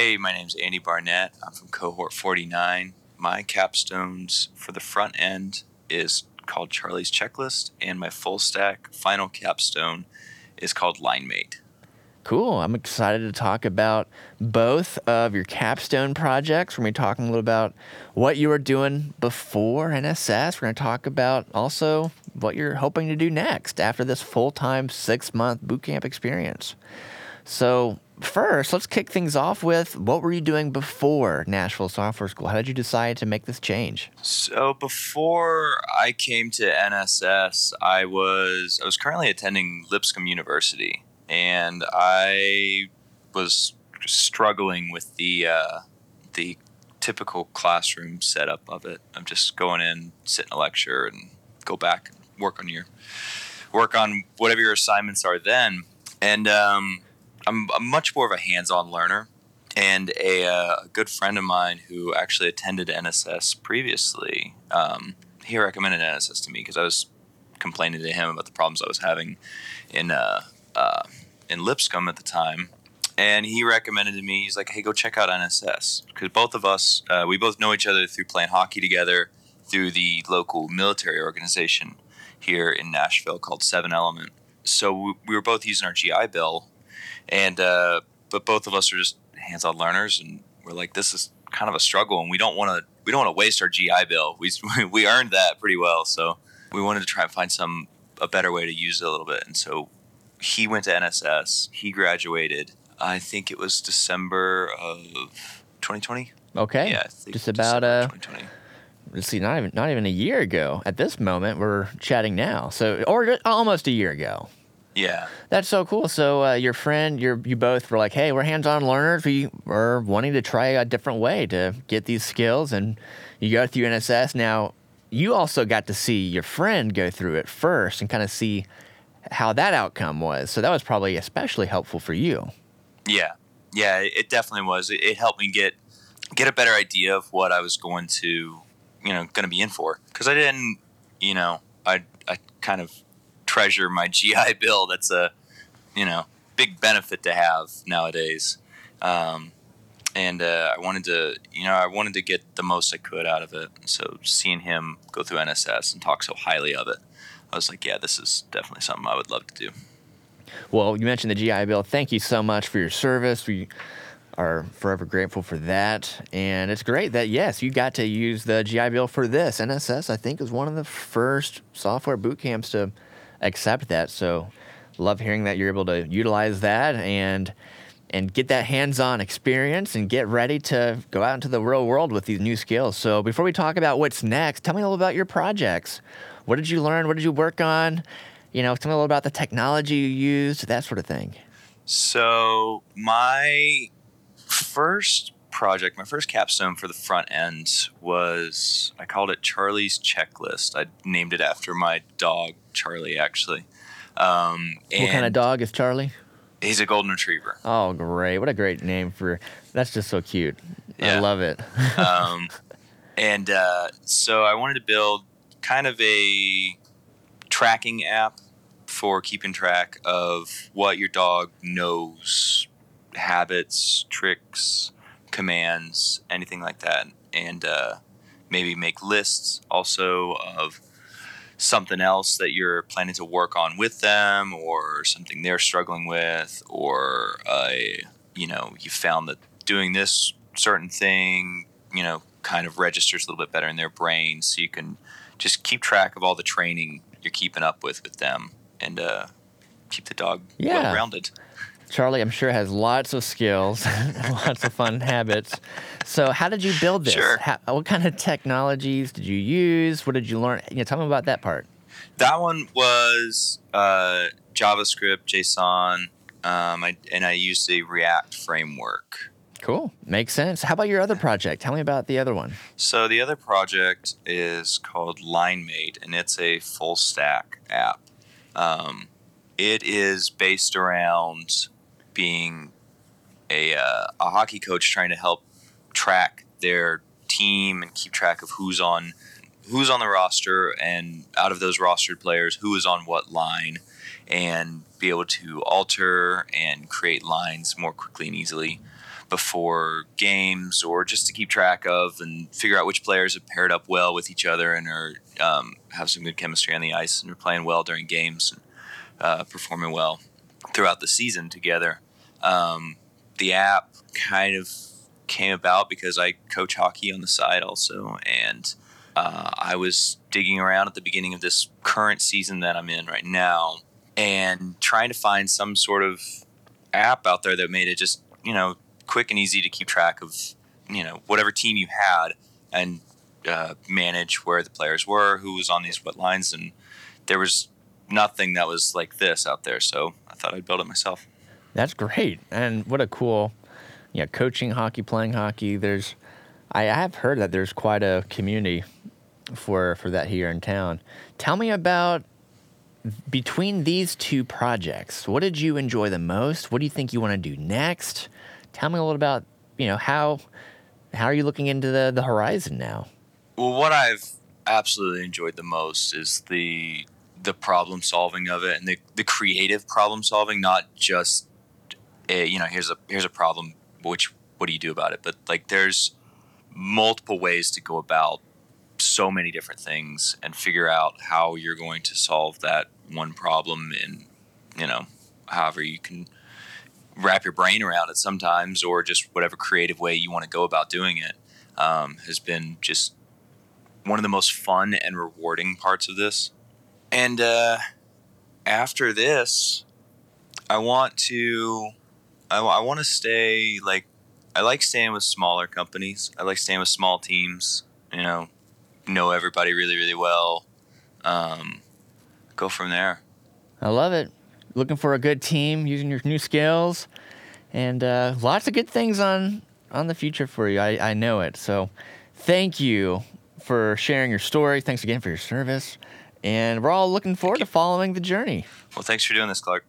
Hey, my name's Andy Barnett. I'm from cohort 49. My capstones for the front end is called Charlie's Checklist, and my full stack final capstone is called LineMate. Cool. I'm excited to talk about both of your capstone projects. We're going to be talking a little about what you were doing before NSS. We're going to talk about also what you're hoping to do next after this full time six month boot camp experience. So, first, let's kick things off with what were you doing before Nashville Software School? How did you decide to make this change? So before I came to NSS, I was I was currently attending Lipscomb University, and I was struggling with the uh, the typical classroom setup of it. I'm just going in, sit in a lecture, and go back and work on your work on whatever your assignments are then. And um, I'm, I'm much more of a hands-on learner. And a, uh, good friend of mine who actually attended NSS previously, um, he recommended NSS to me because I was complaining to him about the problems I was having in uh, uh, in Lipscomb at the time, and he recommended to me. He's like, "Hey, go check out NSS," because both of us, uh, we both know each other through playing hockey together through the local military organization here in Nashville called Seven Element. So we, we were both using our GI Bill, and uh, but both of us are just hands-on learners, and we're like, this is kind of a struggle, and we don't want to we don't want to waste our GI Bill. We we earned that pretty well, so we wanted to try and find some a better way to use it a little bit, and so he went to NSS. He graduated. I think it was December of 2020. Okay. Yeah, just about uh, 2020 let's see, not even not even a year ago. At this moment, we're chatting now. So, or almost a year ago. Yeah, that's so cool. So, uh, your friend, you you both were like, "Hey, we're hands-on learners. We are wanting to try a different way to get these skills." And you go through NSS. Now, you also got to see your friend go through it first and kind of see how that outcome was. So that was probably especially helpful for you. Yeah, yeah, it definitely was. It, it helped me get get a better idea of what I was going to you know going to be in for because I didn't you know I I kind of treasure my GI Bill. That's a you know big benefit to have nowadays. Um, and uh, I wanted to, you know, I wanted to get the most I could out of it. So seeing him go through NSS and talk so highly of it, I was like, yeah, this is definitely something I would love to do. Well, you mentioned the GI Bill. Thank you so much for your service. We are forever grateful for that. And it's great that, yes, you got to use the GI Bill for this. NSS, I think, is one of the first software boot camps to accept that. So, love hearing that you're able to utilize that and and get that hands-on experience and get ready to go out into the real world with these new skills. So, before we talk about what's next, tell me a little about your projects. What did you learn? What did you work on? You know, tell me a little about the technology you used, that sort of thing. So, my first project, my first capstone for the front end was I called it Charlie's Checklist. I named it after my dog, Charlie, actually. Um, what kind of dog is Charlie? He's a golden retriever. Oh, great! What a great name for. That's just so cute. Yeah. I love it. um, and uh, so I wanted to build kind of a tracking app for keeping track of what your dog knows habits, tricks, commands, anything like that, and uh, maybe make lists also of something else that you're planning to work on with them, or something they're struggling with, or uh, you know you found that doing this certain thing, you know, kind of registers a little bit better in their brain, so you can just keep track of all the training you're keeping up with with them, and uh, keep the dog yeah. well rounded. Charlie, I'm sure, has lots of skills, lots of fun habits. So, how did you build this? Sure. How, what kind of technologies did you use? What did you learn? You know, tell me about that part. That one was uh, JavaScript, JSON, um, I, and I used a React framework. Cool. Makes sense. How about your other project? Tell me about the other one. So, the other project is called LineMate, and it's a full stack app. Um, it is based around being a, uh, a hockey coach trying to help track their team and keep track of who's on who's on the roster and out of those rostered players who is on what line and be able to alter and create lines more quickly and easily before games or just to keep track of and figure out which players have paired up well with each other and are um, have some good chemistry on the ice and are playing well during games and uh, performing well throughout the season together. Um, the app kind of came about because I coach hockey on the side also, and uh, I was digging around at the beginning of this current season that I'm in right now and trying to find some sort of app out there that made it just you know quick and easy to keep track of you know whatever team you had and uh, manage where the players were, who was on these what lines, and there was nothing that was like this out there. So I thought I'd build it myself. That's great, and what a cool, yeah, coaching hockey, playing hockey. There's, I have heard that there's quite a community for for that here in town. Tell me about between these two projects. What did you enjoy the most? What do you think you want to do next? Tell me a little about you know how how are you looking into the the horizon now? Well, what I've absolutely enjoyed the most is the the problem solving of it and the, the creative problem solving, not just you know here's a here's a problem, which what do you do about it? But like there's multiple ways to go about so many different things and figure out how you're going to solve that one problem in you know however you can wrap your brain around it sometimes or just whatever creative way you want to go about doing it um, has been just one of the most fun and rewarding parts of this and uh, after this i want to i, I want to stay like i like staying with smaller companies i like staying with small teams you know know everybody really really well um, go from there I love it. Looking for a good team, using your new skills, and uh, lots of good things on on the future for you. I, I know it. So, thank you for sharing your story. Thanks again for your service, and we're all looking forward to following the journey. well thanks for doing this clark